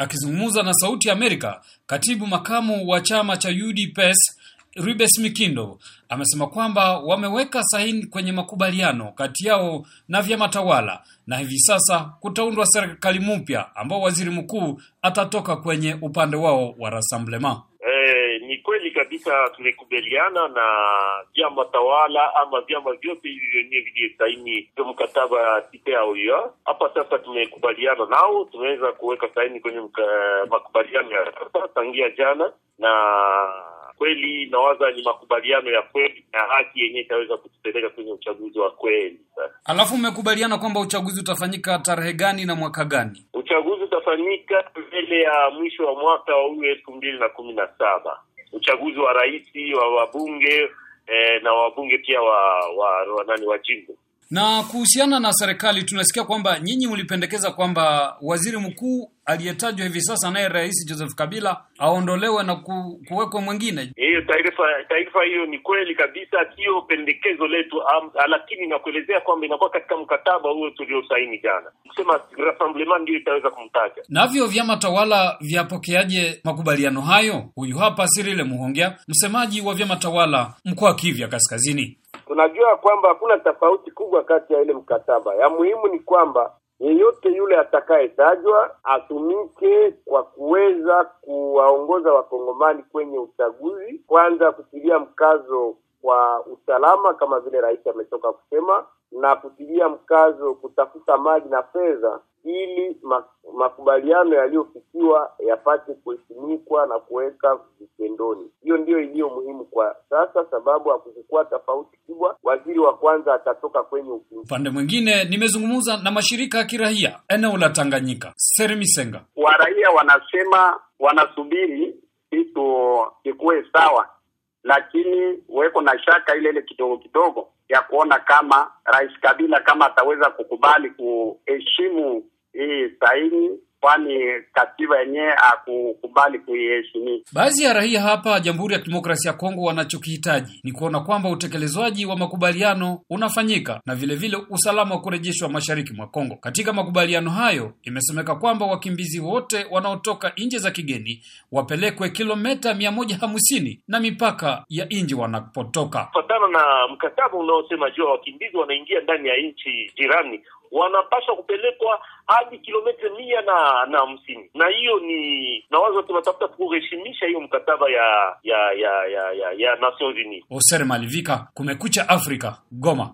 Akizungumza na Sauti ya Amerika, katibu makamu wa chama cha UDPS Ribes Mikindo amesema kwamba wameweka saini kwenye makubaliano kati yao na vyama tawala na hivi sasa kutaundwa serikali mpya ambao waziri mkuu atatoka kwenye upande wao wa Rassemblement. Kweli kabisa tumekubaliana na vyama tawala ama vyama vyote hivi vyenyewe vilivyosaini mkataba ya site ya OUA. Hapa sasa tumekubaliana nao, tumeweza kuweka saini kwenye makubaliano ya sasa tangia jana na kweli nawaza ni makubaliano ya kweli na haki yenyewe itaweza kutupeleka kwenye uchaguzi wa kweli. Sasa Alafu mmekubaliana kwamba uchaguzi utafanyika tarehe gani na mwaka gani? uchaguzi utafanyika mbele ya mwisho wa mwaka wa huyu elfu mbili na kumi na saba uchaguzi wa rais wa wabunge eh, na wabunge pia wa, wa, wa nani wa jimbo. Na kuhusiana na serikali, tunasikia kwamba nyinyi mlipendekeza kwamba waziri mkuu aliyetajwa hivi sasa naye Rais Joseph Kabila aondolewe na ku, kuwekwa mwingine. Hiyo taarifa taarifa hiyo ni kweli kabisa, sio pendekezo letu lakini nakuelezea kwamba inakuwa katika mkataba huo tuliosaini jana, kusema Rassemblement ndio itaweza kumtaja. Navyo vyama tawala vyapokeaje makubaliano hayo? Huyu hapa Sirile Muhongea, msemaji wa vyama tawala mkoa Kivya Kaskazini. Tunajua kwamba hakuna tofauti kubwa kati ya ile mkataba. Ya muhimu ni kwamba yeyote yule atakayetajwa atumike kwa kuweza kuwaongoza wakongomani kwenye uchaguzi, kwanza kutilia mkazo kwa usalama kama vile rais ametoka kusema, na kutilia mkazo kutafuta maji na fedha ili makubaliano yaliyofikiwa yapate kuheshimikwa na kuweka vitendoni. Hiyo ndiyo iliyo muhimu kwa sasa, sababu hakukuwa tofauti kubwa. Waziri wa kwanza atatoka kwenye upinzani. Upande mwingine, nimezungumza na mashirika ya kiraia eneo la Tanganyika. Seremisenga, wa raia wanasema wanasubiri kitu kikuwe sawa, lakini weko na shaka ile ile kidogo kidogo ya kuona kama Rais Kabila kama ataweza kukubali kuheshimu hii saini, kwani katiba yenyewe hakukubali kuiheshimia. baadhi ya raia hapa Jamhuri ya Kidemokrasia ya Kongo wanachokihitaji ni kuona kwamba utekelezwaji wa makubaliano unafanyika na vilevile vile usalama wa kurejeshwa mashariki mwa Kongo. Katika makubaliano hayo imesemeka kwamba wakimbizi wote wanaotoka nje za kigeni wapelekwe kilometa mia moja hamsini na mipaka ya nje wanapotoka. Kufatana na mkataba unaosema juu ya wakimbizi wanaingia ndani ya nchi jirani wanapaswa kupelekwa hadi kilomita mia na na hamsini na hiyo ni na wazo tunatafuta kuheshimisha hiyo mkataba ya ya ya ya ya, ya Nations Unies. Oser Malivika, Kumekucha Afrika, Goma.